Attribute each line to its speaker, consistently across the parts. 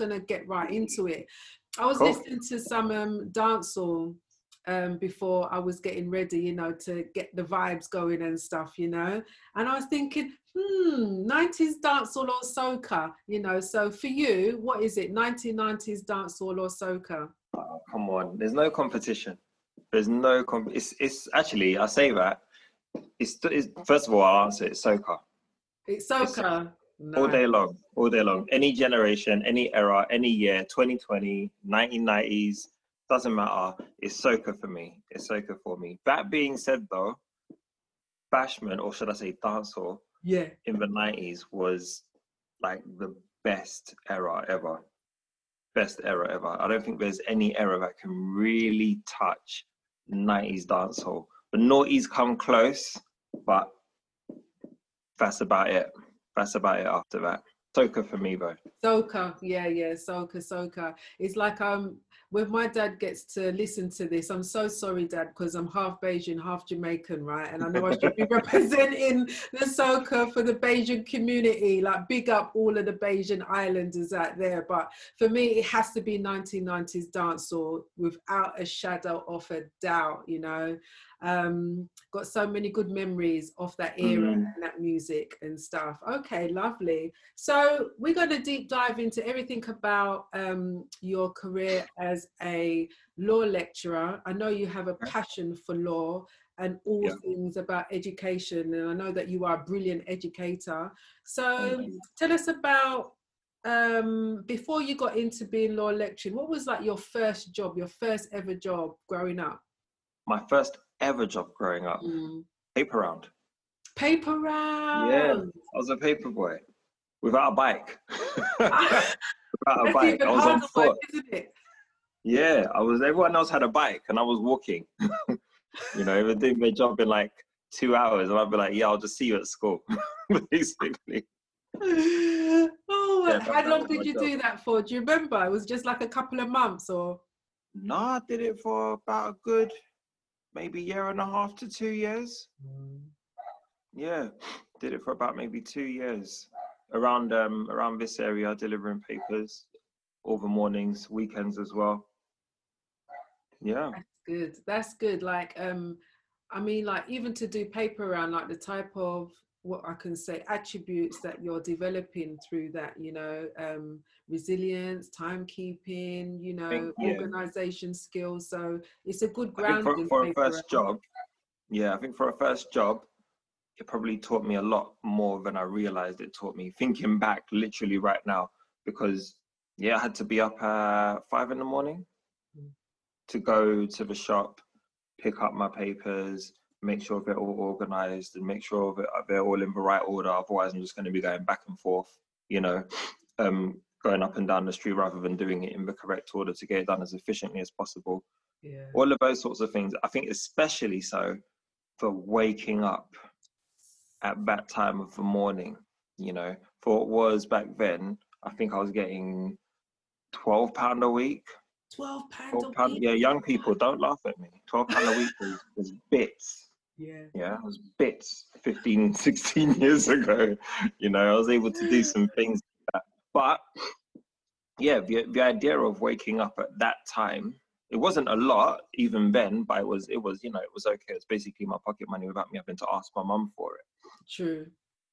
Speaker 1: going to get right into it. I was
Speaker 2: Cool.
Speaker 1: listening to some um, dancehall um, before I was getting ready, you know, to get the vibes going and stuff, you know. And I was thinking, hmm, 90s dancehall or soca, you know. So for you, what is it, 1990s dancehall or soca?
Speaker 2: Oh, come on, there's no competition. There's no comp. It's it's actually I say that. It's, it's first of all I'll answer it. Soca
Speaker 1: It's soca.
Speaker 2: All day long, all day long. Any generation, any era, any year, 2020, 1990s, doesn't matter. It's soca for me. It's soca for me. That being said, though, bashment or should I say dancehall
Speaker 1: Yeah.
Speaker 2: in the 90s was like the best era ever. Best era ever. I don't think there's any era that can really touch 90s dancehall. The noughties come close, but that's about it. That's about it after that. Soca for me though.
Speaker 1: Soca, yeah, yeah, soca, soca. It's like um when my dad gets to listen to this, I'm so sorry, Dad, because I'm half Bajan, half Jamaican, right? And I know I should be representing the soca for the Bajan community. Like, big up all of the Bajan islanders out there. But for me, it has to be 1990s dancehall without a shadow of a doubt, you know. Um, got so many good memories of that era
Speaker 2: Mm.
Speaker 1: and that music and stuff. Okay, lovely. So we're going to deep dive into everything about um, your career as a law lecturer. I know you have a passion for law and all
Speaker 2: Yeah.
Speaker 1: things about education, and I know that you are a brilliant educator. So tell us about um, before you got into being law lecturing. What was like your first job, your first ever job growing up?
Speaker 2: My first ever job growing up,
Speaker 1: Mm.
Speaker 2: paper round.
Speaker 1: Paper round.
Speaker 2: Yeah, I was a paper boy without a bike. Without a
Speaker 1: That's
Speaker 2: bike. I was on foot. Yeah, I was. Everyone else had a bike, and I was walking. you know, they were doing their job in like two hours, and I'd be like, "Yeah, I'll just see you at school." Basically,
Speaker 1: oh,
Speaker 2: Yeah,
Speaker 1: how
Speaker 2: that-
Speaker 1: long did you
Speaker 2: job.
Speaker 1: do that for? Do you remember? It was just like a couple of months, or
Speaker 2: no, I did it for about a good, maybe year and a half to two years. Yeah, did it for about maybe two years around um around this area, delivering papers all the mornings, weekends as well. Yeah.
Speaker 1: that's good. That's good. Like, um, I mean, like even to do paper around like the type of what I can say attributes that you're developing through that, you know, um, resilience, timekeeping, you know,
Speaker 2: yeah.
Speaker 1: organization skills. So it's a good grounding.
Speaker 2: for, for a first
Speaker 1: round.
Speaker 2: job, yeah, I think for a first job, it probably taught me a lot more than I realized it taught me. Thinking back, literally right now, because yeah, I had to be up at five in the morning. To go to the shop, pick up my papers, make sure they're all organized, and make sure that they're all in the right order. Otherwise, I'm just going to be going back and forth, you know, um, going up and down the street rather than doing it in the correct order to get it done as efficiently as possible
Speaker 1: Yeah.
Speaker 2: all of those sorts of things. I think especially so for waking up at that time of the morning. You know, for what was back then, I think I was getting twelve pound a week.
Speaker 1: Twelve pound
Speaker 2: Twelve
Speaker 1: a
Speaker 2: pound, yeah, young people don't laugh at me. Twelve pound a week was, was bits.
Speaker 1: Yeah.
Speaker 2: Yeah, it was bits 15, 16 years ago. You know, I was able to do some things like that. But yeah, the, the idea of waking up at that time, it wasn't a lot even then, but it was, it was, you know, it was okay. It was basically my pocket money without me having to ask my mum for it.
Speaker 1: True.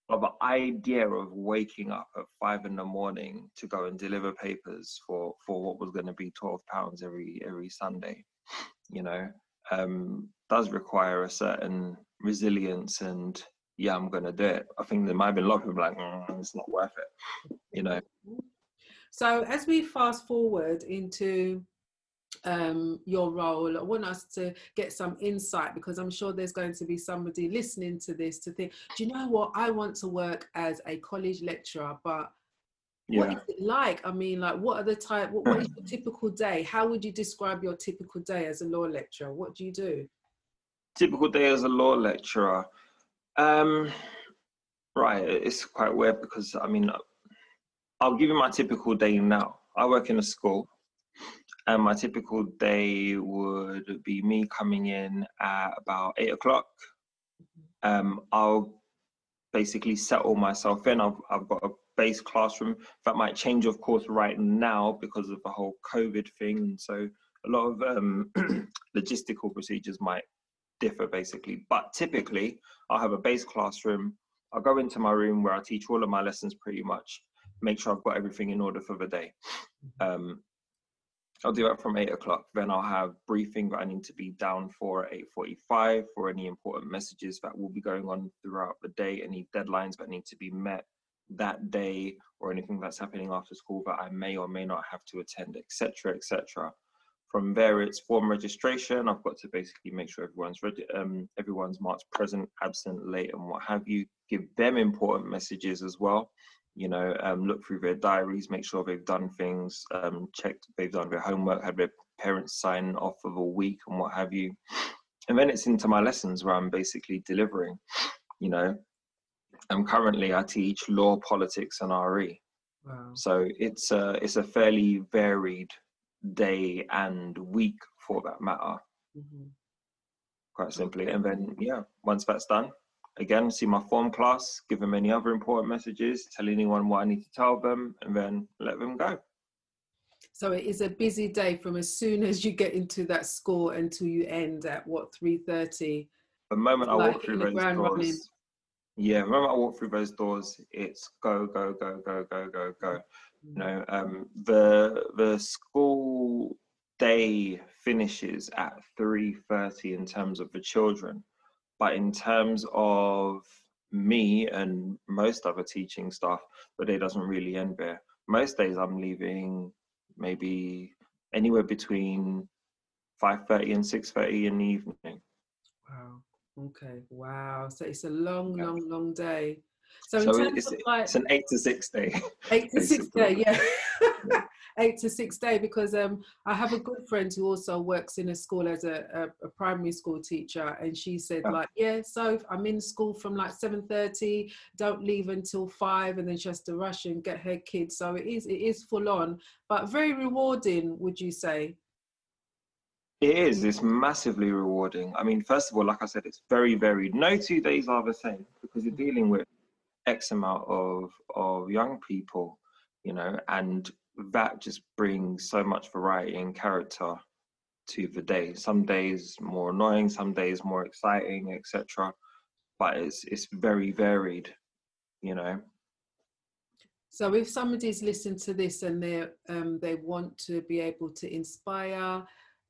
Speaker 2: But the idea of waking up at five in the morning to go and deliver papers for, for what was going to be 12 pounds every, every Sunday, you know, um, does require a certain resilience and yeah, I'm going to do it. I think there might been a lot of people like, mm, it's not worth it, you know.
Speaker 1: So as we fast forward into um, your role, I want us to get some insight because I'm sure there's going to be somebody listening to this to think, do you know what? I want to work as a college lecturer, but what
Speaker 2: Yeah.
Speaker 1: is it like? I mean, like, what are the type? What, what is your typical day? How would you describe your typical day as a law lecturer? What do you do?
Speaker 2: Typical day as a law lecturer. Um, right, it's quite weird because I mean, I'll give you my typical day now. I work in a school, and my typical day would be me coming in at about eight o'clock. Um, I'll basically settle myself in. I've, I've got a base classroom. That might change, of course, right now because of the whole COVID thing. So a lot of um, logistical procedures might differ basically. But typically, I'll have a base classroom. I'll go into my room where I teach all of my lessons pretty much, make sure I've got everything in order for the day. Um, I'll do that from eight o'clock. Then I'll have briefing that I need to be down for at 8.45 for any important messages that will be going on throughout the day, any deadlines that need to be met that day or anything that's happening after school that I may or may not have to attend, etc., etc. From there, it's form registration. I've got to basically make sure everyone's ready, um, everyone's marked present, absent, late, and what have you. Give them important messages as well. You know, um, look through their diaries, make sure they've done things, um, checked they've done their homework, had their parents sign off of a week, and what have you. And then it's into my lessons where I'm basically delivering. You know, I'm currently I teach law, politics, and RE. Wow. So it's a it's a fairly varied day and week for that matter. Mm-hmm. Quite simply. And then, yeah, once that's done, again, see my form class, give them any other important messages, tell anyone what I need to tell them, and then let them go.
Speaker 1: So it is a busy day from as soon as you get into that school until you end at what three thirty.
Speaker 2: The moment like I walk through those doors, running. yeah, the moment I walk through those doors, it's go, go, go, go, go, go, go. You know, um, the the school day finishes at three thirty in terms of the children, but in terms of me and most other teaching staff, the day doesn't really end there. Most days I'm leaving maybe anywhere between five thirty and six thirty in the evening.
Speaker 1: Wow. Okay. Wow. So it's a long, yeah. long, long day.
Speaker 2: So, so it's, like, it's, an eight to six day.
Speaker 1: Eight to six day, yeah. eight to six day because um, I have a good friend who also works in a school as a, a, a primary school teacher, and she said oh. like, yeah, so I'm in school from like seven thirty, don't leave until five, and then she has to rush and get her kids. So it is it is full on, but very rewarding. Would you say?
Speaker 2: It is. It's massively rewarding. I mean, first of all, like I said, it's very varied. No two days are the same because you're dealing with X amount of of young people, you know, and that just brings so much variety and character to the day. Some days more annoying, some days more exciting, etc. But it's it's very varied, you know.
Speaker 1: So if somebody's listened to this and they um, they want to be able to inspire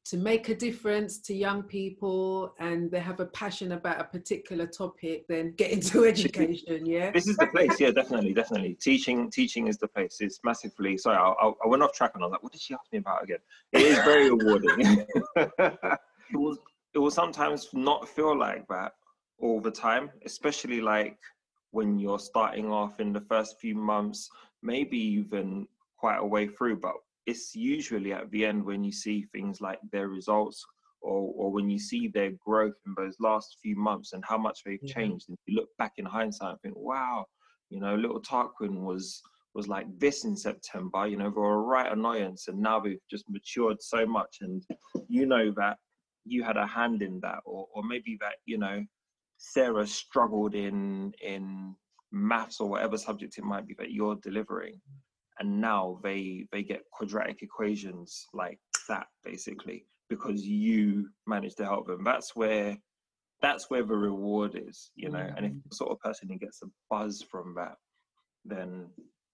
Speaker 1: to make a difference to young people and they have a passion about a particular topic then get into education yeah?
Speaker 2: This is the place yeah definitely definitely. Teaching teaching is the place. It's massively sorry I, I, went off track and i was like what did she ask me about again? It is very rewarding. It will it will sometimes not feel like that all the time especially like when you're starting off in the first few months maybe even quite a way through but it's usually at the end when you see things like their results or, or when you see their growth in those last few months and how much they've mm-hmm. changed and you look back in hindsight and think wow you know little tarquin was was like this in september you know they were a right annoyance and now they've just matured so much and you know that you had a hand in that or, or maybe that you know sarah struggled in in maths or whatever subject it might be that you're delivering and now they they get quadratic equations like that basically because you managed to help them that's where that's where the reward is you know mm-hmm. and if mm. the sort of person who gets a buzz from that then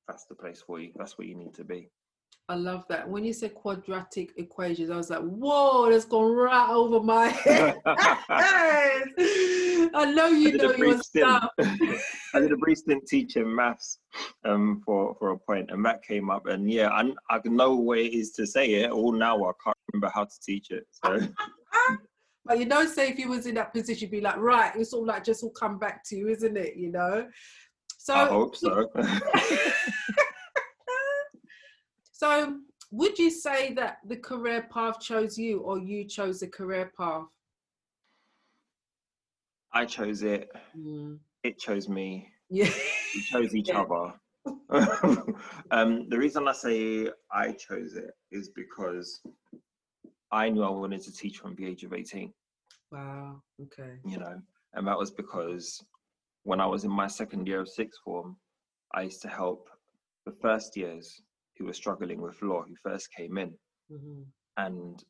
Speaker 2: that's the place for you that's where you need to be
Speaker 1: I love that. When you say quadratic equations, I was like, whoa, that's gone right over my head. I know you I know your stuff.
Speaker 2: I did a brief stint teaching maths um, for, for a point, and that came up. And yeah, I, I know where it is to say it. All now, I can't remember how to teach it. So.
Speaker 1: but you know, say if you was in that position, you'd be like, right, it's all like just all come back to you, isn't it? You know.
Speaker 2: So I hope so.
Speaker 1: So, would you say that the career path chose you, or you chose the career path?
Speaker 2: I chose it. Mm. It chose me.
Speaker 1: Yeah.
Speaker 2: We chose each yeah. other. um, the reason I say I chose it is because I knew I wanted to teach from the age of 18.
Speaker 1: Wow. Okay.
Speaker 2: You know, and that was because when I was in my second year of sixth form, I used to help the first years who were struggling with law who first came in. Mm-hmm. And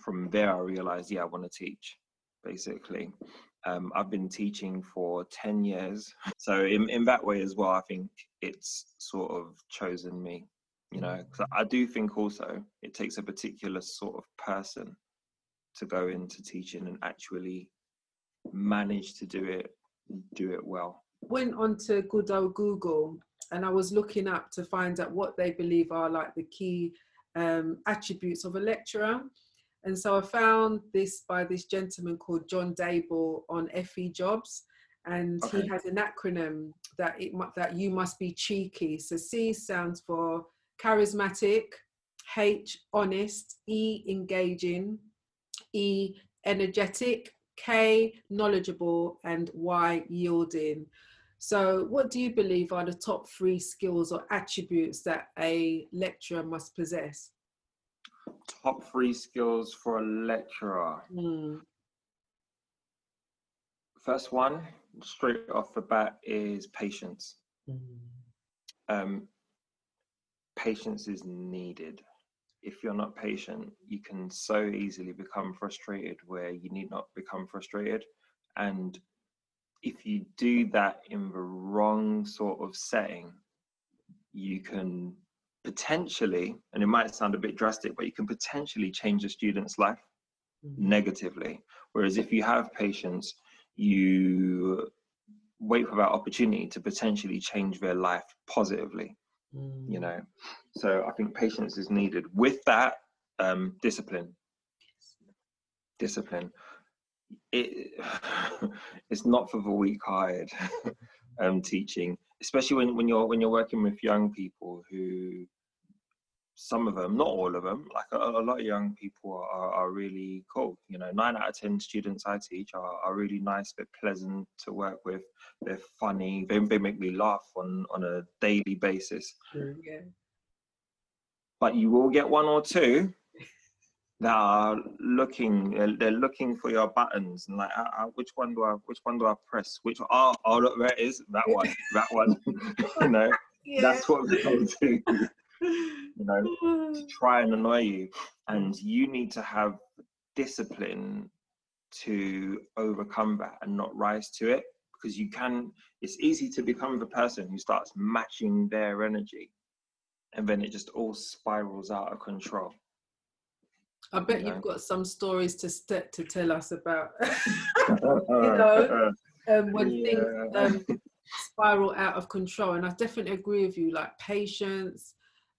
Speaker 2: from there, I realized, yeah, I want to teach, basically. Um, I've been teaching for 10 years. So, in, in that way as well, I think it's sort of chosen me, you know, because I do think also it takes a particular sort of person to go into teaching and actually manage to do it do it well.
Speaker 1: Went onto good old google and i was looking up to find out what they believe are like the key um, attributes of a lecturer and so i found this by this gentleman called john dable on fe jobs and okay. he has an acronym that it that you must be cheeky so c stands for charismatic h honest e engaging E, energetic, K, knowledgeable, and Y, yielding. So, what do you believe are the top three skills or attributes that a lecturer must possess?
Speaker 2: Top three skills for a lecturer. Mm. First one, straight off the bat, is patience. Mm. Um, patience is needed if you're not patient, you can so easily become frustrated where you need not become frustrated. And if you do that in the wrong sort of setting, you can potentially, and it might sound a bit drastic, but you can potentially change a student's life mm-hmm. negatively. Whereas if you have patience, you wait for that opportunity to potentially change their life positively mm. you know so i think patience is needed with that um, discipline discipline it it's not for the weak-hearted um, teaching especially when, when you're when you're working with young people who some of them, not all of them, like a, a lot of young people are, are, really cool. You know, nine out of 10 students I teach are, are really nice, they're pleasant to work with, they're funny, they, they make me laugh on, on a daily basis.
Speaker 1: yeah.
Speaker 2: But you will get one or two that are looking, they're, they're looking for your buttons and like, uh, uh, which one do I, which one do I press? Which, oh, oh look, there it is, that one, that one, you know, yeah. that's what they do you know, to try and annoy you. And you need to have discipline to overcome that and not rise to it because you can, it's easy to become the person who starts matching their energy and then it just all spirals out of control.
Speaker 1: I bet you have got some stories to st- to tell us about, you know, um, when yeah. things um, spiral out of control. And I definitely agree with you, like patience,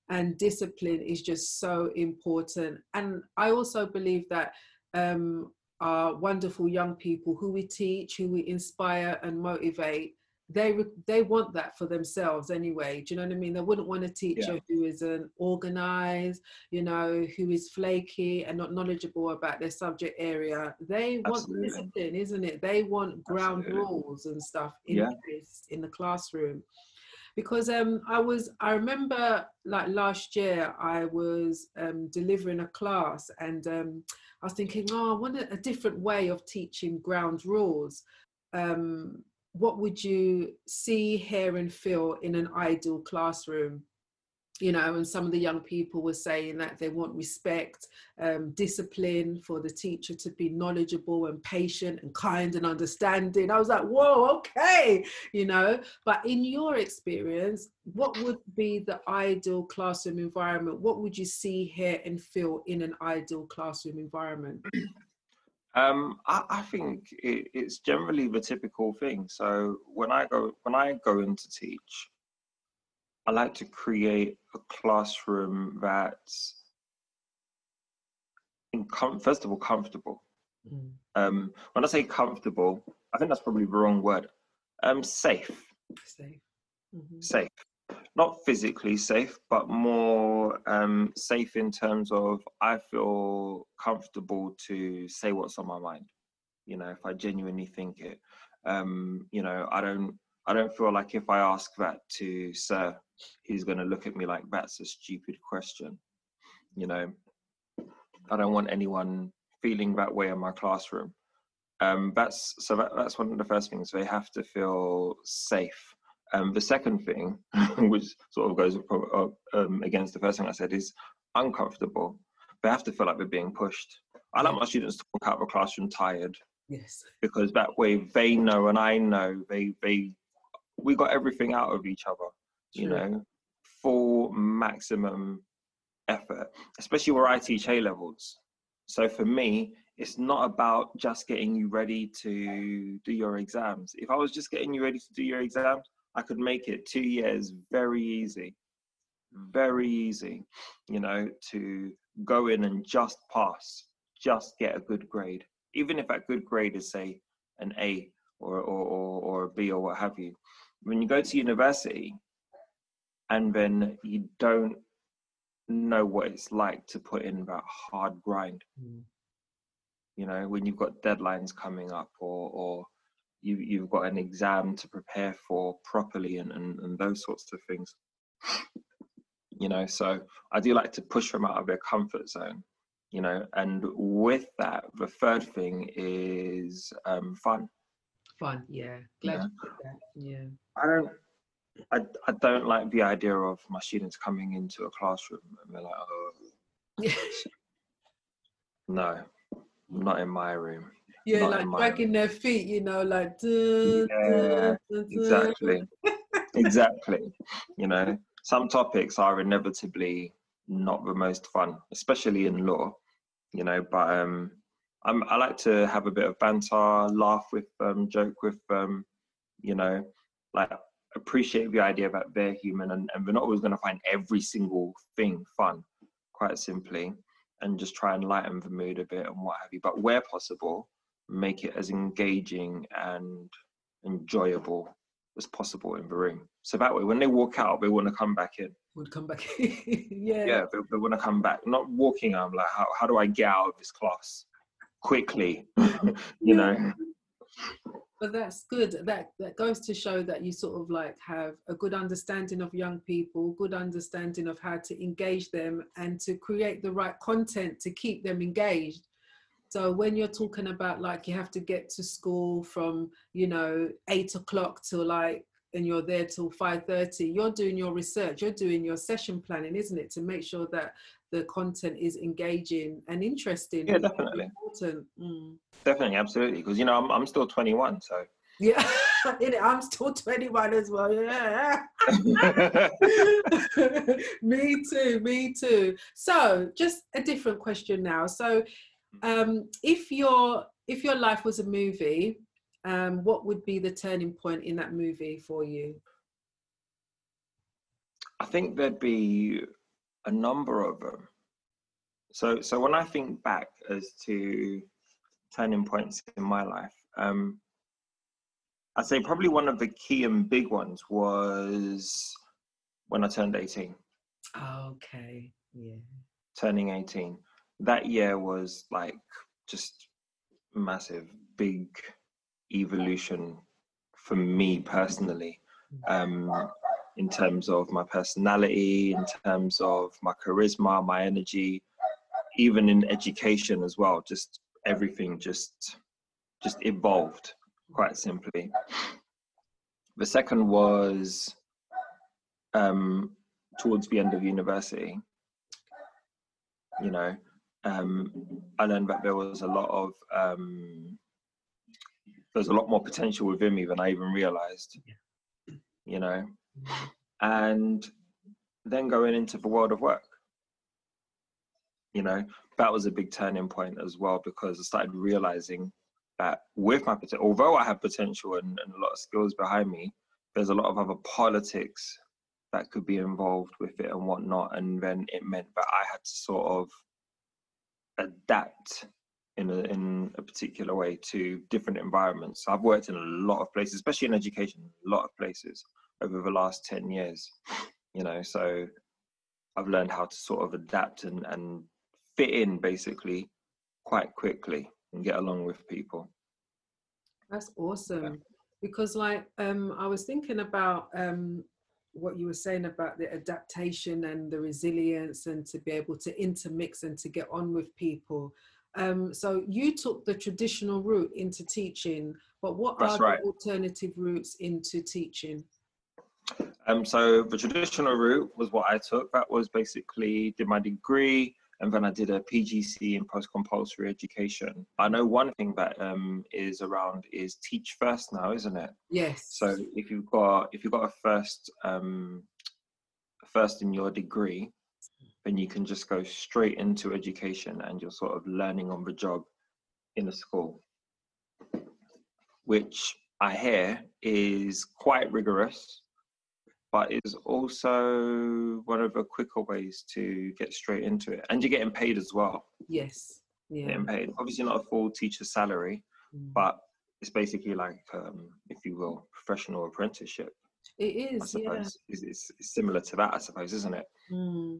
Speaker 1: and discipline is just so important. And I also believe that um, our wonderful young people who we teach, who we inspire and motivate, they they want that for themselves anyway. Do you know what I mean? They wouldn't want a teacher yeah. who isn't organized, you know, who is flaky and not knowledgeable about their subject area. They want discipline, isn't it? They want ground Absolutely. rules and stuff in yeah. in the classroom because um, I was I remember like last year I was um, delivering a class and um, I was thinking oh I want a, a different way of teaching ground rules. Um, what would you see, hear, and feel in an ideal classroom? you know, and some of the young people were saying that they want respect, um, discipline for the teacher to be knowledgeable and patient and kind and understanding. I was like, whoa, okay, you know. But in your experience, what would be the ideal classroom environment? What would you see, hear, and feel in an ideal classroom environment?
Speaker 2: Um, I, I, think it, it's generally the typical thing. So when I go when I go in to teach, I like to create a classroom that's in com- first of all comfortable. Mm. Um, when I say comfortable, I think that's probably the wrong word. Um, safe.
Speaker 1: Safe. Mm-hmm.
Speaker 2: Safe. Not physically safe, but more um, safe in terms of I feel comfortable to say what's on my mind. You know, if I genuinely think it. Um, you know, I don't I don't feel like if I ask that to Sir, he's going to look at me like that's a stupid question. You know, I don't want anyone feeling that way in my classroom. Um, that's so that, that's one of the first things they have to feel safe. Um, the second thing, which sort of goes um, against the first thing I said, is uncomfortable. They have to feel like they're being pushed. I like my students to walk out of a classroom tired.
Speaker 1: Yes.
Speaker 2: Because that way they know and I know they they we got everything out of each other. True. You know, full maximum effort, especially where I teach A levels. So for me, it's not about just getting you ready to do your exams. If I was just getting you ready to do your exams, I could make it two years very easy, very easy, you know, to go in and just pass, just get a good grade. Even if that good grade is, say, an A or, or, or, or a B or what have you. When you go to university and then you don't know what it's like to put in that hard grind. Mm. You know, when you've got deadlines coming up or, or you, you've got an exam to prepare for properly and, and, and those sorts of things. You know, so I do like to push them out of their comfort zone, you know, and with that, the third thing is um, fun.
Speaker 1: Fun, yeah. Glad yeah. Yeah.
Speaker 2: I don't I, I don't like the idea of my students coming into a classroom and they're like, oh, no, not in my room.
Speaker 1: Yeah, like dragging their feet, you know, like.
Speaker 2: yeah, exactly, exactly. You know, some topics are inevitably not the most fun, especially in law. You know, but um, I'm, I like to have a bit of banter, laugh with um, joke with um, you know, like appreciate the idea that they're human and, and we're not always going to find every single thing fun, quite simply, and just try and lighten the mood a bit and what have you. But where possible, make it as engaging and enjoyable as possible in the room. So that way, when they walk out, they want to come back in.
Speaker 1: Would come back in. yeah.
Speaker 2: Yeah, they, they want to come back. Not walking, I'm like, how, how do I get out of this class quickly? you yeah. know?
Speaker 1: but that's good that that goes to show that you sort of like have a good understanding of young people good understanding of how to engage them and to create the right content to keep them engaged so when you're talking about like you have to get to school from you know eight o'clock till like and you're there till 5.30 you're doing your research you're doing your session planning isn't it? To make sure that the content is engaging and interesting
Speaker 2: yeah definitely. important. Mm. definitely absolutely because you know I'm, I'm still 21 so.
Speaker 1: Yeah i'm still 21 as well yeah. Me too me too. So just a different question now. So um if your if your life was a movie um, what would be the turning point in that movie for you?
Speaker 2: I think there'd be a number of them. So, so when I think back as to turning points in my life, um, I'd say probably one of the key and big ones was when I turned 18.
Speaker 1: Okay, yeah.
Speaker 2: Turning 18. That year was like just massive, big evolution for me personally um, in terms of my personality, in terms of my charisma, my energy, even in education as well. Just everything just just evolved quite simply. The second was um, towards the end of university. You know, um, I learned that there was a lot of um, there's a lot more potential within me than I even realized. You know, and then going into the world of work. You know, that was a big turning point as well because I started realizing that with my potential, although I have potential and, and a lot of skills behind me, there's a lot of other politics that could be involved with it and whatnot. And then it meant that I had to sort of adapt in a, in a particular way to different environments. I've worked in a lot of places, especially in education, a lot of places over the last 10 years, you know, so I've learned how to sort of adapt and, and fit in basically quite quickly and get along with people.
Speaker 1: That's awesome. Yeah. Because like um, I was thinking about um, what you were saying about the adaptation and the resilience and to be able to intermix and to get on with people um, so you took the traditional route into teaching, but what That's are right. the alternative routes into teaching?
Speaker 2: Um, so the traditional route was what I took. That was basically did my degree, and then I did a PGC in post-compulsory education. I know one thing that um, is around is teach first now, isn't it?
Speaker 1: Yes.
Speaker 2: So if you've got if you've got a first um, first in your degree, then you can just go straight into education, and you're sort of learning on the job in a school, which I hear is quite rigorous but is also one of the quicker ways to get straight into it. And you're getting paid as well.
Speaker 1: Yes. Yeah.
Speaker 2: Getting paid. Obviously, not a full teacher salary, mm. but it's basically like, um, if you will, professional apprenticeship.
Speaker 1: It is, yeah.
Speaker 2: It's, it's, it's, similar to that, I suppose, isn't it?
Speaker 1: Mm.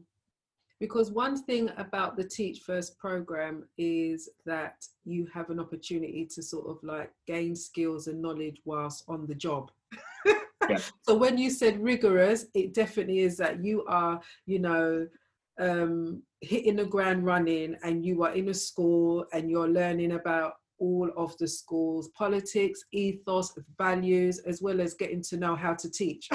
Speaker 1: Because one thing about the Teach First program is that you have an opportunity to sort of like gain skills and knowledge whilst on the job.
Speaker 2: Yeah.
Speaker 1: so when you said rigorous, it definitely is that you are, you know, um, hitting the ground running and you are in a school and you're learning about all of the school's politics, ethos, values, as well as getting to know how to teach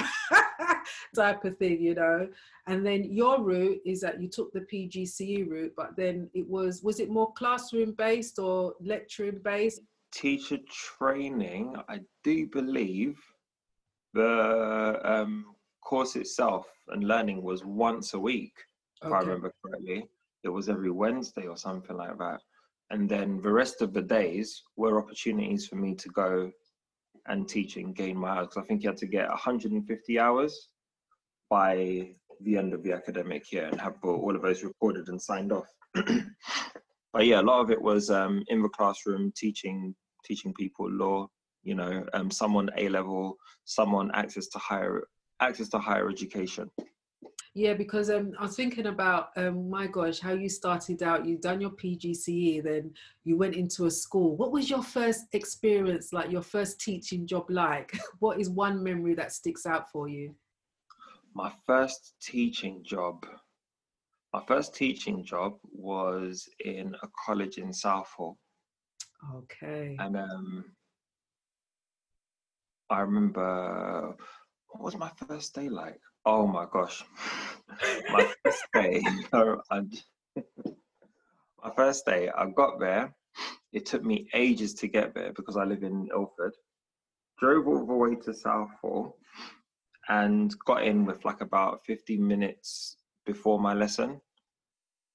Speaker 1: type of thing, you know. And then your route is that you took the PGCE route, but then it was, was it more classroom based or lecturing based?
Speaker 2: Teacher training, I do believe the um, course itself and learning was once a week, if I remember correctly. It was every Wednesday or something like that. And then the rest of the days were opportunities for me to go and teach and gain my hours. I think you had to get 150 hours by the end of the academic year and have all of those recorded and signed off. but yeah, a lot of it was um, in the classroom teaching teaching people law, you know, um, someone A level, someone access to higher access to higher education.
Speaker 1: Yeah, because um, I was thinking about, um, my gosh, how you started out. You done your PGCE, then you went into a school. What was your first experience like? Your first teaching job like? what is one memory that sticks out for you?
Speaker 2: My first teaching job. My first teaching job was in a college in Southall.
Speaker 1: Okay.
Speaker 2: And um, I remember what was my first day like? Oh my gosh, my first day. my first day, I got there. It took me ages to get there because I live in Ilford. Drove all the way to Southall and got in with like about 15 minutes before my lesson.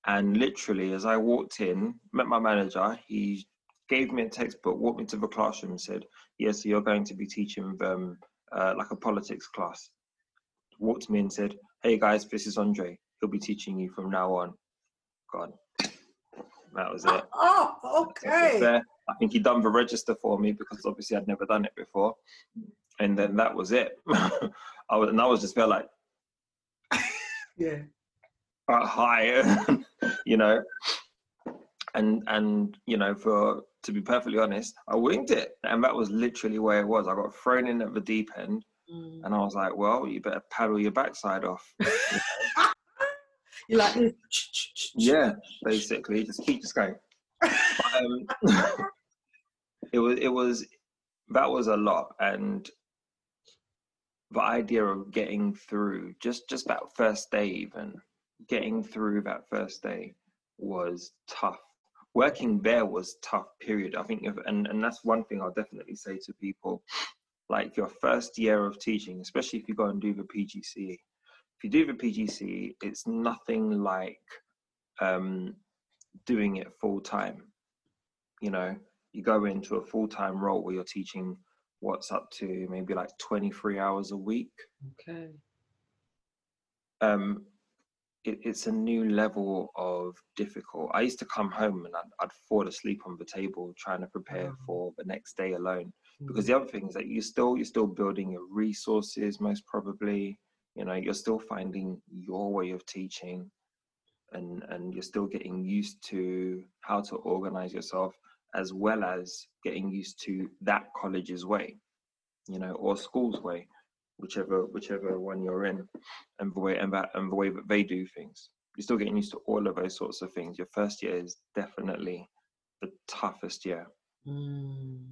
Speaker 2: And literally, as I walked in, met my manager. He gave me a textbook, walked me to the classroom, and said, "Yes, so you're going to be teaching them uh, like a politics class." Walked me and said, "Hey guys, this is Andre. He'll be teaching you from now on." God, that was it.
Speaker 1: Oh, okay.
Speaker 2: I think he done the register for me because obviously I'd never done it before, and then that was it. I was, and I was just felt like,
Speaker 1: yeah,
Speaker 2: uh, hi, you know, and and you know for to be perfectly honest, I winged it. And that was literally where it was. I got thrown in at the deep end mm. and I was like, well, you better paddle your backside off.
Speaker 1: You're like,
Speaker 2: yeah, basically, just keep just going. um, it was, it was, that was a lot. And the idea of getting through just, just that first day, even getting through that first day was tough working there was tough period i think if, and, and that's one thing i'll definitely say to people like your first year of teaching especially if you go and do the pgce if you do the pgce it's nothing like um, doing it full time you know? You go into a full-time role where you're teaching what's up to maybe like 23 hours a week.
Speaker 1: Okay.
Speaker 2: Um it, it's a new level of difficult. I used to come home and I'd, I'd fall asleep on the table trying to prepare mm. for the next day alone. Mm. Because the other thing is that you still you're still building your resources most probably. You know, you're still finding your way of teaching and and you're still getting used to how to organize yourself as well as getting used to that college's way, you know, or school's way whichever whichever one you're in, and the way and, that, and the way that they do things. You're still getting used to all of those sorts of things. Your first year is definitely the toughest year.
Speaker 1: Mm.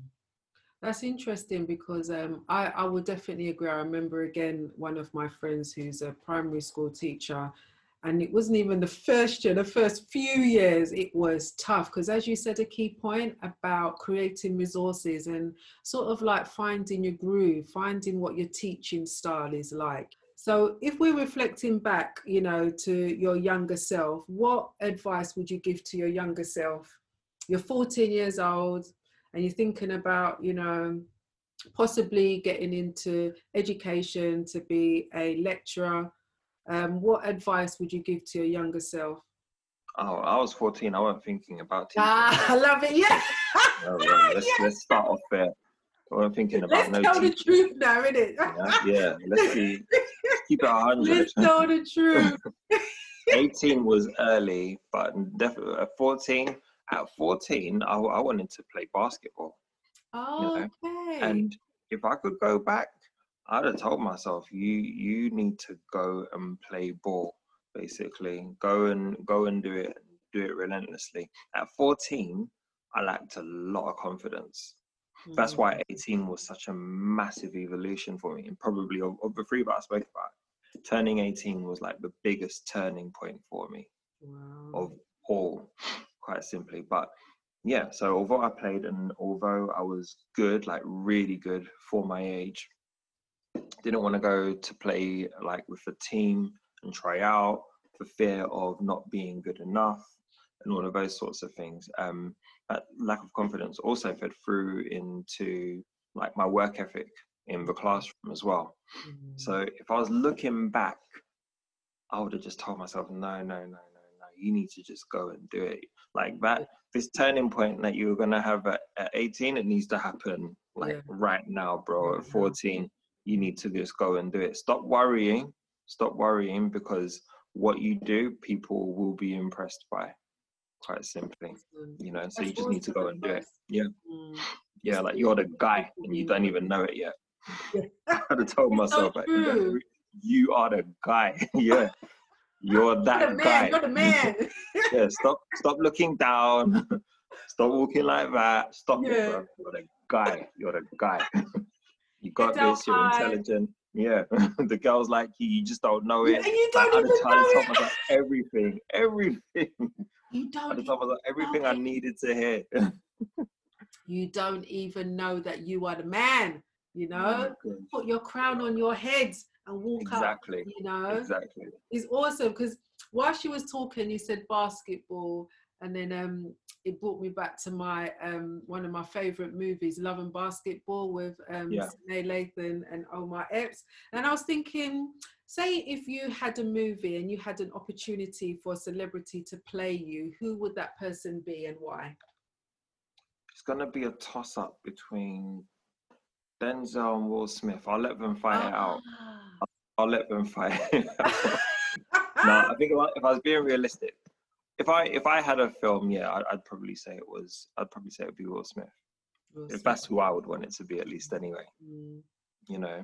Speaker 1: That's interesting because um, I, I would definitely agree. I remember again one of my friends who's a primary school teacher, and it wasn't even the first year, the first few years, it was tough because, as you said, a key point about creating resources and sort of like finding your groove, finding what your teaching style is like. So, if we're reflecting back, you know, to your younger self, what advice would you give to your younger self? You're 14 years old, and you're thinking about, you know, possibly getting into education to be a lecturer, um, what advice would you give to your younger self?
Speaker 2: Oh, I was 14. I wasn't thinking about
Speaker 1: teaching. Ah, I love it. Yeah.
Speaker 2: yeah. Let's, yeah. let's start off there. I wasn't thinking about
Speaker 1: let's
Speaker 2: no
Speaker 1: tell teaching. the truth now, innit?
Speaker 2: yeah, yeah. Let's be, keep it 100.
Speaker 1: Let's tell the truth.
Speaker 2: 18 was early, but definitely at 14, at 14, I, I wanted to play basketball.
Speaker 1: Oh, you know? okay.
Speaker 2: And if I could go back, I'd have told myself, you you need to go and play ball, basically. Go and go and do it, do it relentlessly. At 14, I lacked a lot of confidence. Mm-hmm. That's why mm. 18 was such a massive evolution for me, and probably of, of the three that I spoke about. Turning 18 was like the biggest turning point for me wow. of all quite simply. But yeah, so although I played and although I was good, like really good for my age, didn't want to go to play like with a team and try out for fear of not being good enough and all of those sorts of things. Um, that lack of confidence also fed through into like my work ethic in the classroom as well. Mm. So if I was looking back, I would have just told myself, no, no, no, no, no, you need to just go and do it like that this turning point that you're gonna have at, at 18 it needs to happen like yeah. right now bro at 14 you need to just go and do it stop worrying stop worrying because what you do people will be impressed by quite simply you know so you just need to go and do it yeah mm. yeah like you're the guy and you don't even know it yet i had to tell myself
Speaker 1: so
Speaker 2: like, you are the guy yeah you're that
Speaker 1: you're
Speaker 2: guy.
Speaker 1: You're the man.
Speaker 2: yeah, stop stop looking down. Stop walking like that. Stop yeah. it, bro. You're the guy. You're the guy. You got this, you're intelligent. Yeah. the girls like you, you just don't know it.
Speaker 1: Yeah, you don't even know
Speaker 2: it. Myself everything. Everything.
Speaker 1: You don't
Speaker 2: I myself everything I needed to hear.
Speaker 1: you don't even know that you are the man, you know? Oh Put your crown on your head and walk
Speaker 2: exactly.
Speaker 1: up. You know,
Speaker 2: exactly.
Speaker 1: It's awesome because while she was talking, you said basketball, and then um, it brought me back to my um, one of my favorite movies, Love and Basketball, with um, yeah. Lathan and Omar Epps. And I was thinking, say if you had a movie and you had an opportunity for a celebrity to play you, who would that person be and why?
Speaker 2: It's gonna be a toss up between Denzel and Will Smith. I'll let them fight it out. Ah. I'll let them fight. no, I think if I was being realistic, if I if I had a film, yeah, I'd, I'd probably say it was. I'd probably say it would be Will Smith. Will if Smith. that's who I would want it to be, at least anyway. Mm. You know,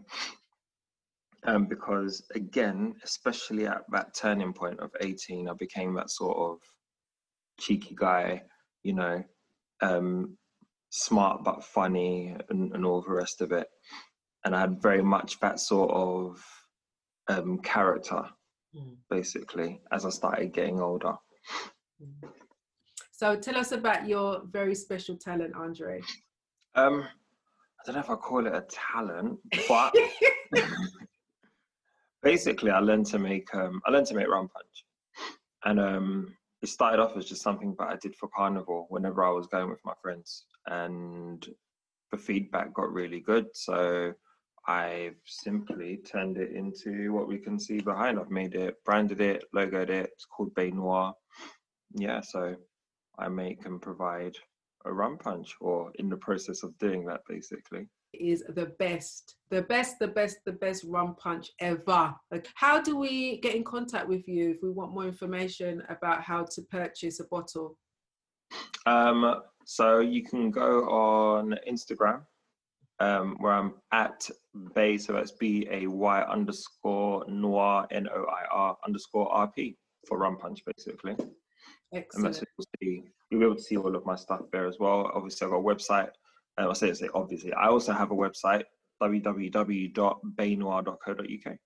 Speaker 2: um, because again, especially at that turning point of eighteen, I became that sort of cheeky guy. You know, um, smart but funny, and, and all the rest of it. And I had very much that sort of um, character, mm. basically, as I started getting older.
Speaker 1: So tell us about your very special talent, Andre.
Speaker 2: Um, I don't know if I call it a talent, but basically, I learned to make um, I learned to make rum punch, and um, it started off as just something that I did for carnival whenever I was going with my friends, and the feedback got really good. So I've simply turned it into what we can see behind. I've made it, branded it, logoed it. It's called Bay Noir. Yeah, so I make and provide a rum punch, or in the process of doing that, basically.
Speaker 1: Is the best, the best, the best, the best rum punch ever. Like, how do we get in contact with you if we want more information about how to purchase a bottle?
Speaker 2: Um, so you can go on Instagram um, where I'm at Bay, so that's B A Y underscore noir N O I R underscore R P for Rum Punch, basically.
Speaker 1: Excellent.
Speaker 2: And that's you'll see. You'll be able to see all of my stuff there as well. Obviously, I've got a website, I say, say obviously. I also have a website, www.baynoir.co.uk.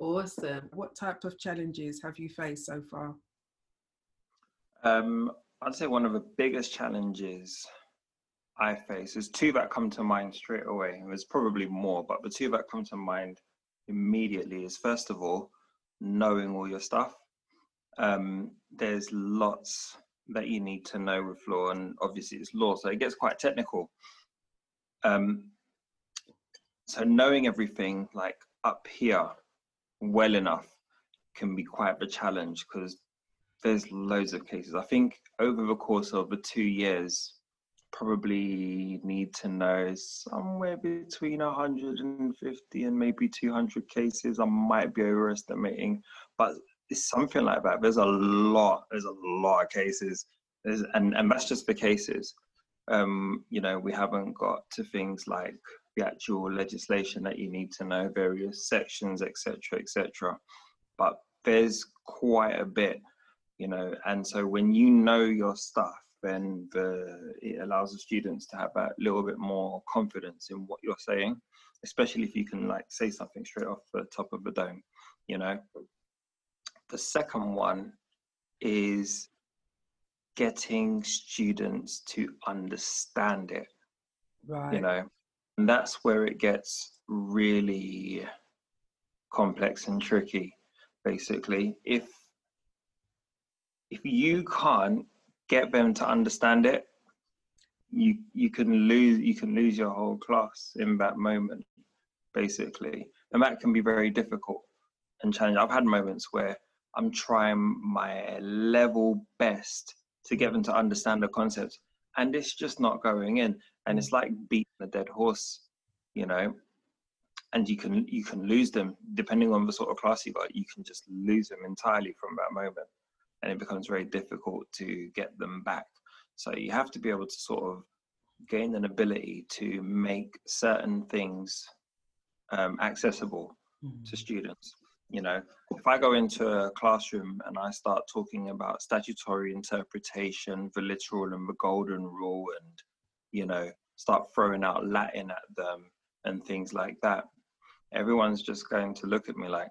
Speaker 1: Awesome. What type of challenges have you faced so far?
Speaker 2: Um, I'd say one of the biggest challenges I face is two that come to mind straight away. There's probably more, but the two that come to mind immediately is first of all, knowing all your stuff. Um, there's lots that you need to know with law, and obviously it's law, so it gets quite technical. Um, so knowing everything like up here well enough can be quite a challenge because there's loads of cases. I think over the course of the two years, probably need to know somewhere between 150 and maybe 200 cases. I might be overestimating, but it's something like that. There's a lot. There's a lot of cases, there's, and and that's just the cases. Um, you know, we haven't got to things like the actual legislation that you need to know, various sections, etc., etc. But there's quite a bit, you know, and so when you know your stuff, then the, it allows the students to have a little bit more confidence in what you're saying, especially if you can like say something straight off the top of the dome, you know. The second one is getting students to understand it.
Speaker 1: Right.
Speaker 2: You know, and that's where it gets really complex and tricky, basically. If if you can't get them to understand it, you you can lose you can lose your whole class in that moment, basically. And that can be very difficult and challenging. I've had moments where I'm trying my level best to get them to understand the concepts and it's just not going in and it's like beating a dead horse you know and you can you can lose them depending on the sort of class you got you can just lose them entirely from that moment and it becomes very difficult to get them back so you have to be able to sort of gain an ability to make certain things um, accessible mm-hmm. to students you know if i go into a classroom and i start talking about statutory interpretation the literal and the golden rule and you know start throwing out latin at them and things like that everyone's just going to look at me like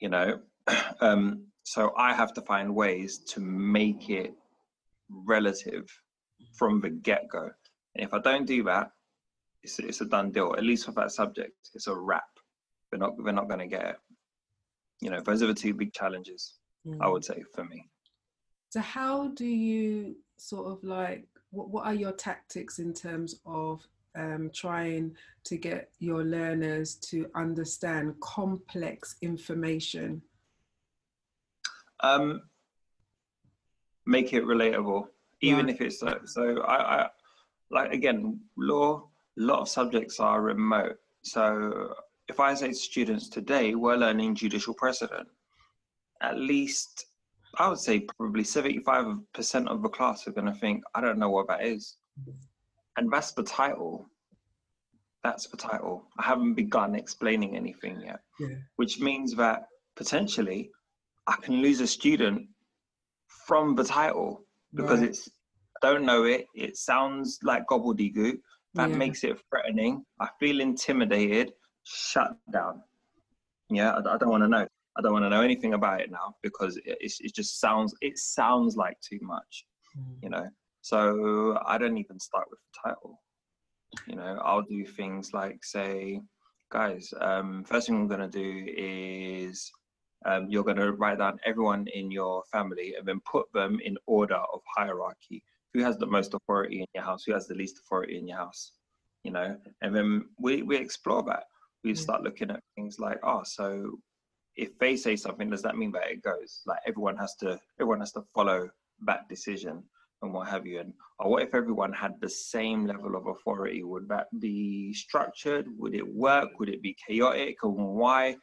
Speaker 2: you know um, so i have to find ways to make it relative from the get-go. And if i don't do that it's, it's a done deal. At least with that subject it's a wrap. They're not they're not going to get it. You know those are the two big challenges mm. i would say for me.
Speaker 1: So how do you sort of like what, what are your tactics in terms of um, trying to get your learners to understand complex information
Speaker 2: um, make it relatable even if it's so, so I, I like again law a lot of subjects are remote so if I say to students today, we're learning judicial precedent, at least I would say probably 75% of the class are going to think, I don't know what that is. And that's the title. That's the title. I haven't begun explaining anything yet,
Speaker 1: yeah.
Speaker 2: which means that potentially I can lose a student from the title because right. it's I don't know it. It sounds like gobbledygook. That yeah. makes it threatening. I feel intimidated shut down. Yeah, I, I don't want to know. I don't want to know anything about it now because it, it just sounds it sounds like too much, mm. you know. So I don't even start with the title. You know, I'll do things like say, guys, um, first thing I'm gonna do is um, you're gonna write down everyone in your family and then put them in order of hierarchy. Who has the most authority in your house? Who has the least authority in your house? You know, and then we we explore that we mm. start looking at things like, oh, so if they say something, does that mean that it goes? Like everyone has to, everyone has to follow that decision and what have you. And or what if everyone had the same level of authority? Would that be structured? Would it work? Would it be chaotic? And why?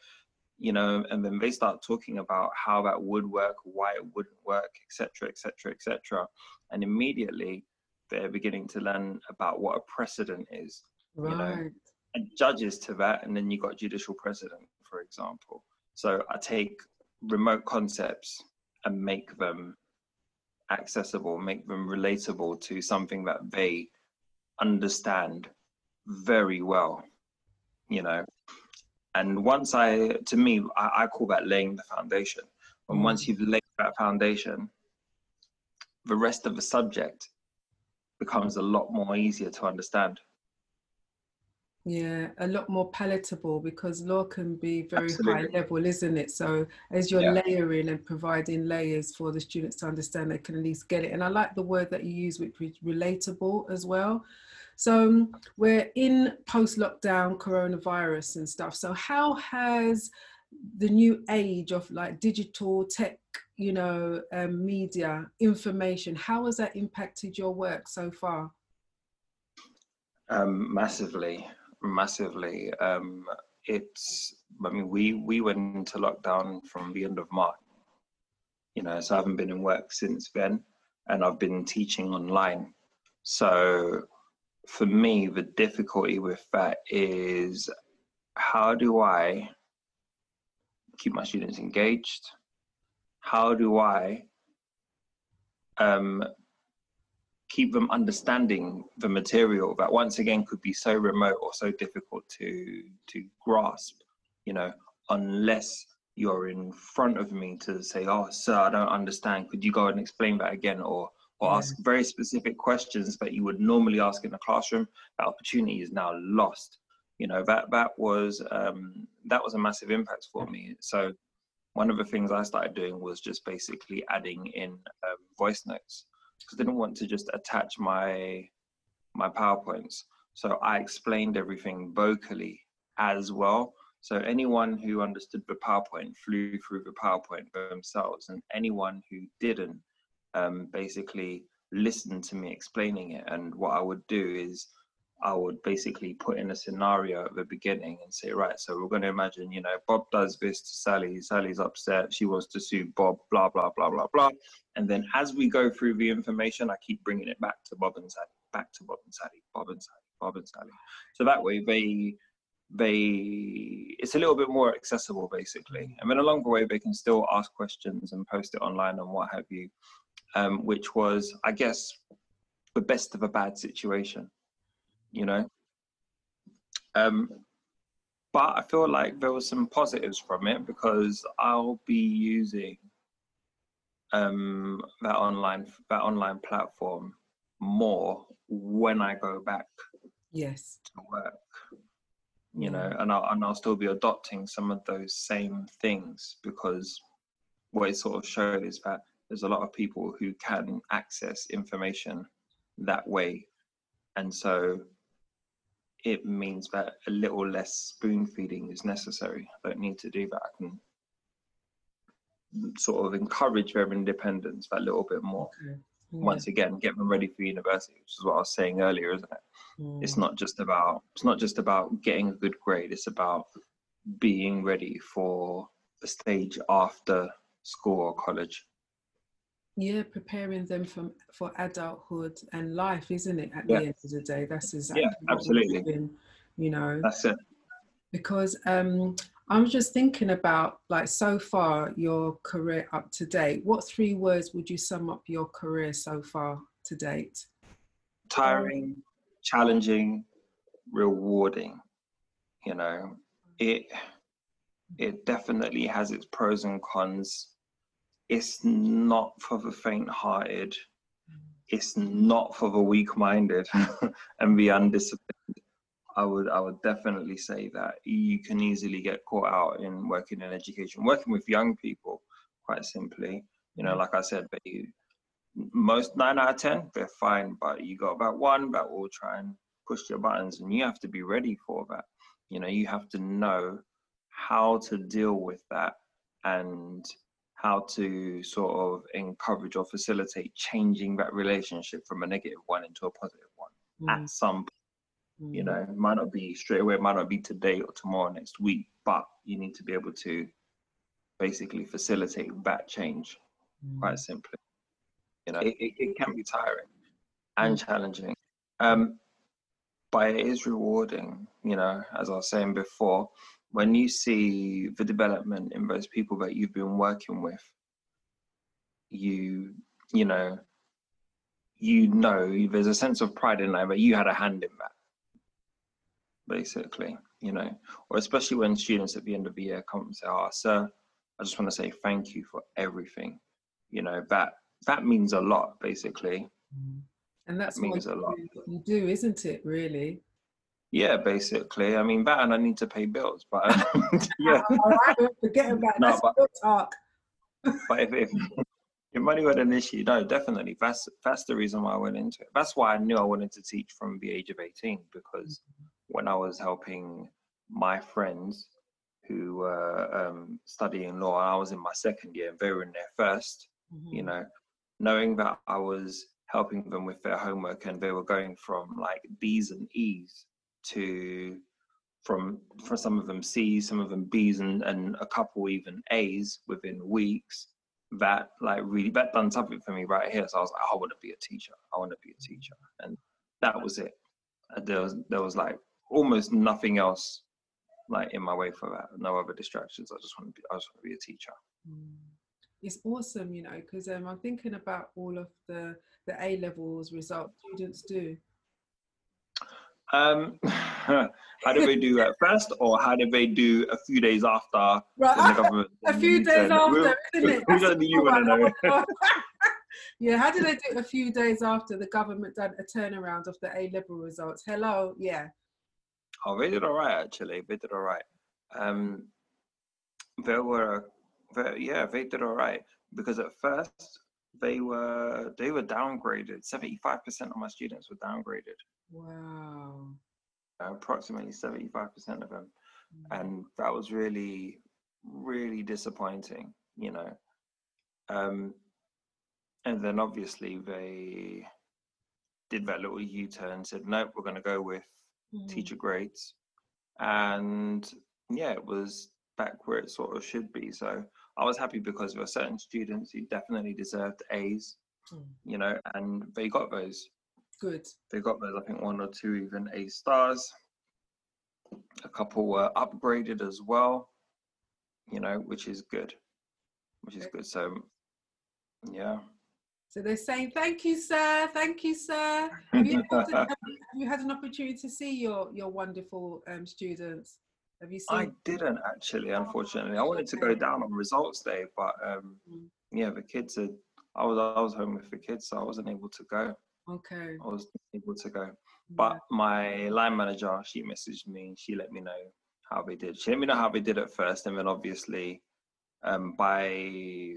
Speaker 2: You know, and then they start talking about how that would work, why it wouldn't work, etc., etc., etc. And immediately they're beginning to learn about what a precedent is.
Speaker 1: Right. You know, and
Speaker 2: judges to that, and then you got judicial precedent, for example. So I take remote concepts and make them accessible, make them relatable to something that they understand very well, you know. And once I, to me, I, I call that laying the foundation. And once mm. you've laid that foundation, the rest of the subject becomes a lot more easier to understand.
Speaker 1: Yeah, a lot more palatable because law can be very Absolutely. high level, isn't it? So as you're yeah. layering and providing layers for the students to understand, they can at least get it. And I like the word that you use, which is relatable as well. So um, we're in post-lockdown coronavirus and stuff. So how has the new age of like digital tech, you know, um, media, information, how has that impacted your work so far?
Speaker 2: Um, massively massively. Um, it's, I mean, we we went into lockdown from the end of March. You know, so I haven't been in work since then, and I've been teaching online. So, for me, the difficulty with that is how do I keep my students engaged? How do I um, keep them understanding the material that once again could be so remote or so difficult to to grasp you know unless you're in front of me to say oh sir i don't understand could you go and explain that again or or yeah. ask very specific questions that you would normally ask in a classroom that opportunity is now lost you know that that was um that was a massive impact for me so one of the things i started doing was just basically adding in um, voice notes because I didn't want to just attach my my PowerPoints. So I explained everything vocally as well. So anyone who understood the PowerPoint flew through the PowerPoint themselves, and anyone who didn't um, basically listened to me explaining it. And what I would do is I would basically put in a scenario at the beginning and say, right, so we're going to imagine, you know, Bob does this to Sally. Sally's upset. She wants to sue Bob, blah, blah, blah, blah, blah. And then as we go through the information, I keep bringing it back to Bob and Sally, back to Bob and Sally, Bob and Sally, Bob and Sally. So that way they, they, it's a little bit more accessible basically. And then along the way, they can still ask questions and post it online and what have you, um, which was, I guess, the best of a bad situation you know. Um, but I feel like there was some positives from it because I'll be using um, that online that online platform more when I go back.
Speaker 1: Yes.
Speaker 2: To work, you know, and I'll and I'll still be adopting some of those same things because what it sort of showed is that there's a lot of people who can access information that way, and so it means that a little less spoon feeding is necessary. I don't need to do that. I can sort of encourage their independence that little bit more. Okay. Yeah. Once again, get them ready for university, which is what I was saying earlier, isn't it? Mm. It's not just about it's not just about getting a good grade. It's about being ready for the stage after school or college
Speaker 1: yeah preparing them from for adulthood and life isn't it at yeah. the end of the day? That's exactly
Speaker 2: yeah absolutely.
Speaker 1: doing, you know?
Speaker 2: That's it.
Speaker 1: Because um i'm just thinking about like so far your career up to date. What three words would you sum up your career so far to date?
Speaker 2: Tiring challenging rewarding you know? It it definitely has its pros and cons it's not for the faint-hearted. It's not for the weak-minded and the undisciplined. I would I would definitely say that you can easily get caught out in working in education, working with young people, quite simply. You know, mm. like I said, but you, most nine out of ten they're fine, but you got about one that will try and push your buttons, and you have to be ready for that. You know, you have to know how to deal with that and how to sort of encourage or facilitate changing that relationship from a negative one into a positive one mm. at some mm. you know it might not be straight away it might not be today or tomorrow next week but you need to be able to basically facilitate that change mm. quite simply you know it, it, it can be tiring and mm. challenging um but it is rewarding you know as i was saying before when you see the development in those people that you've been working with, you you know you know there's a sense of pride in that, but you had a hand in that, basically, you know, or especially when students at the end of the year come and say, "Oh, sir, I just want to say thank you for everything," you know, that that means a lot, basically.
Speaker 1: Mm. And that's
Speaker 2: that means a lot.
Speaker 1: You do, isn't it? Really.
Speaker 2: Yeah, basically. I mean, that and I need to pay bills, but um, yeah.
Speaker 1: All right, forget about no, that. But, talk.
Speaker 2: but if, if if money were an issue, no, definitely. That's that's the reason why I went into it. That's why I knew I wanted to teach from the age of 18 because when I was helping my friends who were um, studying law, I was in my second year and they were in their 1st mm-hmm. you know, knowing that I was helping them with their homework and they were going from like B's and E's to from for some of them C's, some of them B's and, and a couple even A's within weeks that like really that done something for me right here. So I was like, I want to be a teacher. I want to be a teacher, and that was it. There was there was like almost nothing else like in my way for that. No other distractions. I just want to be. I just want to be a teacher.
Speaker 1: Mm. It's awesome, you know, because um, I'm thinking about all of the the A levels results students do.
Speaker 2: Um, how did they do at first, or how did they do a few days after
Speaker 1: right. the government? a few days after, isn't it? Which
Speaker 2: do you want to know?
Speaker 1: yeah, how did they do a few days after the government done a turnaround of the A level results? Hello, yeah.
Speaker 2: Oh, they did all right actually. They did all right. Um, there were, there, yeah, they did all right because at first they were they were downgraded. Seventy five percent of my students were downgraded.
Speaker 1: Wow.
Speaker 2: Uh, approximately 75% of them. Mm. And that was really, really disappointing, you know. Um, and then obviously they did that little U turn, said, nope, we're going to go with mm. teacher grades. And yeah, it was back where it sort of should be. So I was happy because there were certain students who definitely deserved A's, mm. you know, and they got those.
Speaker 1: Good.
Speaker 2: They got those, I think, one or two even A stars. A couple were upgraded as well, you know, which is good. Which is good. So, yeah.
Speaker 1: So they're saying, "Thank you, sir. Thank you, sir." Have you, had, have you had an opportunity to see your your wonderful um, students? Have you seen?
Speaker 2: I didn't actually, unfortunately. I wanted to go down on results day, but um, mm. yeah, the kids are. I was I was home with the kids, so I wasn't able to go.
Speaker 1: Okay.
Speaker 2: I was able to go. But yeah. my line manager, she messaged me. She let me know how they did. She let me know how they did at first, and then obviously, um, by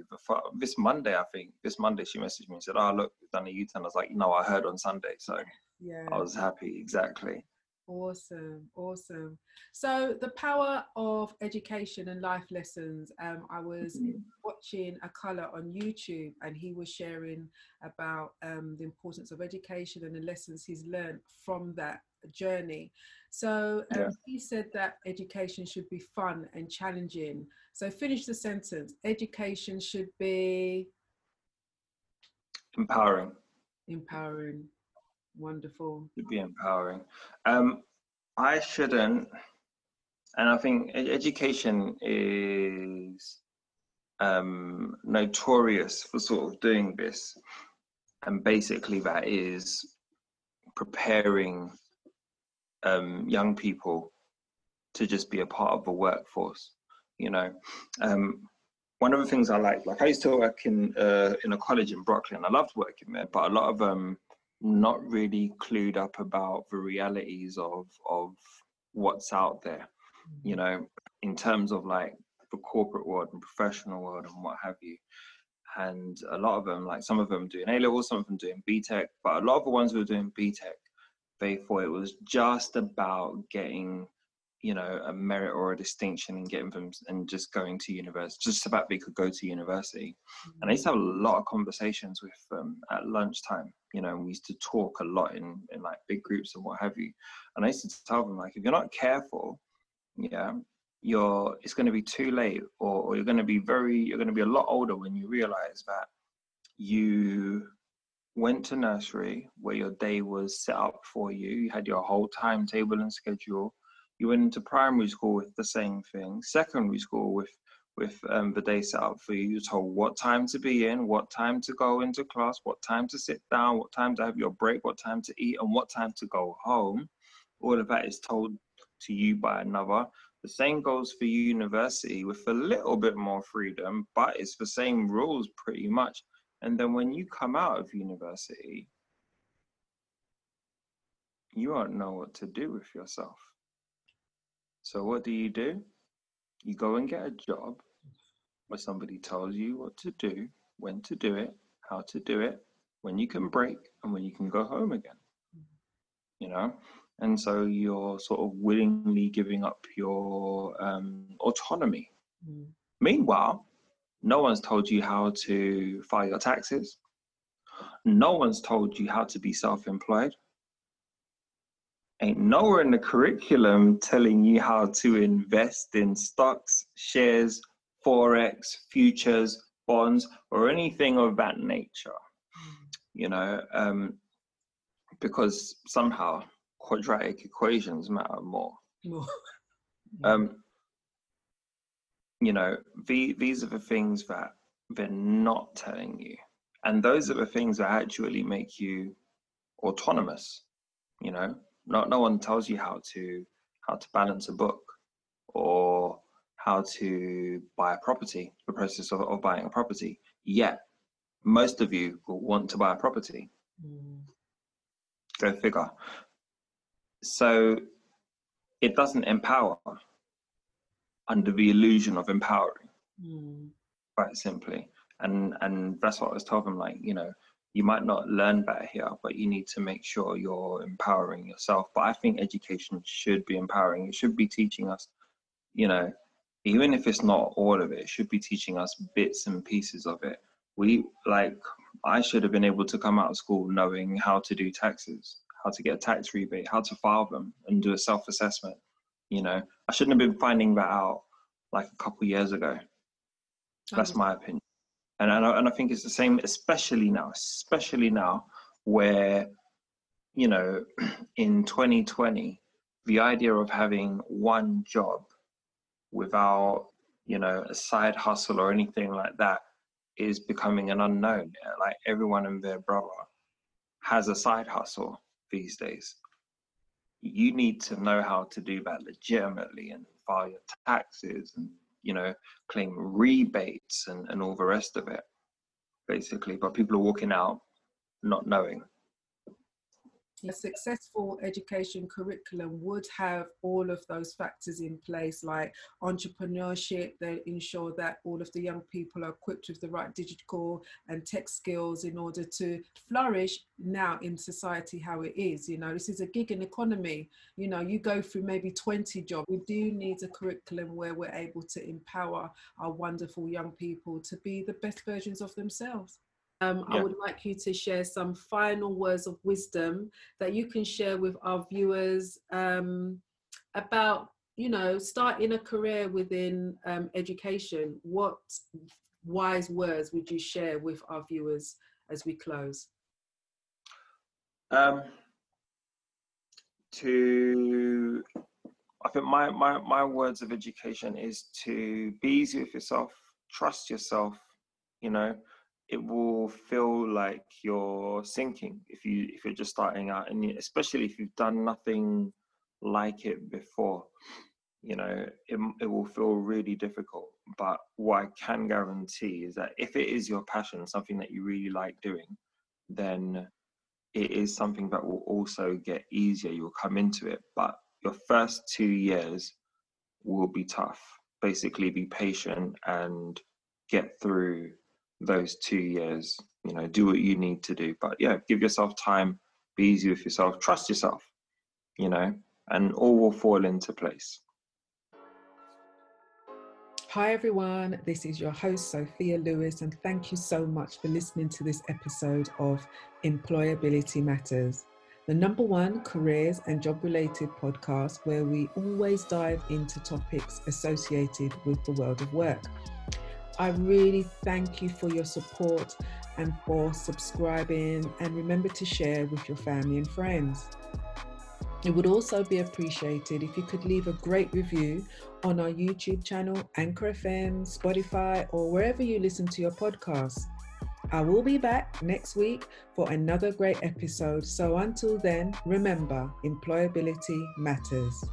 Speaker 2: this Monday, I think this Monday, she messaged me and said, "Oh, look, we've done a U-turn." I was like, "No, I heard on Sunday," so
Speaker 1: yeah,
Speaker 2: I was happy. Exactly.
Speaker 1: Awesome, awesome. So the power of education and life lessons. Um, I was mm-hmm. watching a color on YouTube, and he was sharing about um, the importance of education and the lessons he's learned from that journey. So um, yeah. he said that education should be fun and challenging. So finish the sentence. Education should be
Speaker 2: empowering.
Speaker 1: Empowering. Wonderful.
Speaker 2: It'd be empowering. Um, I shouldn't, and I think education is um, notorious for sort of doing this, and basically that is preparing um, young people to just be a part of the workforce. You know, um, one of the things I like, like I used to work in uh, in a college in Brooklyn. I loved working there, but a lot of um, not really clued up about the realities of of what's out there you mm-hmm. know in terms of like the corporate world and professional world and what have you. And a lot of them like some of them doing a level some of them doing BTEC but a lot of the ones who are doing BTEC they thought it was just about getting you know a merit or a distinction and getting them and just going to university just so that they could go to university. And i used to have a lot of conversations with them at lunchtime you know we used to talk a lot in in like big groups and what have you. And i used to tell them like if you're not careful yeah you're it's going to be too late or, or you're going to be very you're going to be a lot older when you realize that you went to nursery where your day was set up for you. You had your whole timetable and schedule. You went into primary school with the same thing, secondary school with with um, the day set up for you. You're told what time to be in, what time to go into class, what time to sit down, what time to have your break, what time to eat, and what time to go home. All of that is told to you by another. The same goes for university with a little bit more freedom, but it's the same rules pretty much. And then when you come out of university, you won't know what to do with yourself. So what do you do? You go and get a job where somebody tells you what to do, when to do it, how to do it, when you can break, and when you can go home again. You know? And so you're sort of willingly giving up your um, autonomy. Mm. Meanwhile, no one's told you how to file your taxes. No one's told you how to be self employed. Ain't nowhere in the curriculum telling you how to invest in stocks, shares, forex, futures, bonds, or anything of that nature. You know, um, because somehow quadratic equations matter more. um, you know, the, these are the things that they're not telling you. And those are the things that actually make you autonomous. You know, not no one tells you how to how to balance a book or how to buy a property, the process of, of buying a property. Yet, most of you will want to buy a property. Mm. Go figure. So, it doesn't empower under the illusion of empowering, mm. quite simply. And and that's what I was told them. Like, you know, you might not learn better here, but you need to make sure you're empowering yourself. But I think education should be empowering. It should be teaching us, you know, even if it's not all of it, it should be teaching us bits and pieces of it. We like I should have been able to come out of school knowing how to do taxes, how to get a tax rebate, how to file them and do a self-assessment. You know, I shouldn't have been finding that out like a couple years ago. That's my opinion. And and I, and I think it's the same, especially now, especially now where, you know, in 2020, the idea of having one job without you know a side hustle or anything like that is becoming an unknown. Like everyone and their brother has a side hustle these days. You need to know how to do that legitimately and file your taxes and you know claim rebates and, and all the rest of it basically. But people are walking out not knowing
Speaker 1: a successful education curriculum would have all of those factors in place like entrepreneurship they ensure that all of the young people are equipped with the right digital and tech skills in order to flourish now in society how it is you know? This is a gig and economy. You know you go through maybe 20 jobs. We do need a curriculum where we're able to empower our wonderful young people to be the best versions of themselves um, yeah. I would like you to share some final words of wisdom that you can share with our viewers um, about, you know, starting a career within um, education. What wise words would you share with our viewers as we close?
Speaker 2: Um, to, I think my, my, my words of education is to be easy with yourself, trust yourself, you know, it will feel like you're sinking if you if you're just starting out and especially if you've done nothing like it before. You know it, it will feel really difficult but what i can guarantee is that if it is your passion something that you really like doing then it is something that will also get easier. You'll come into it but your first two years will be tough. Basically be patient and get through those two years you know do what you need to do. But yeah give yourself time be easy with yourself trust yourself you know and all will fall into place.
Speaker 1: Hi everyone, this is your host Sophia Lewis, and thank you so much for listening to this episode of Employability Matters, the number one careers and job related podcast where we always dive into topics associated with the world of work. I really thank you for your support and for subscribing. And remember to share with your family and friends. It would also be appreciated if you could leave a great review on our YouTube channel, Anchor FM, Spotify, or wherever you listen to your podcast. I will be back next week for another great episode. So until then, remember employability matters.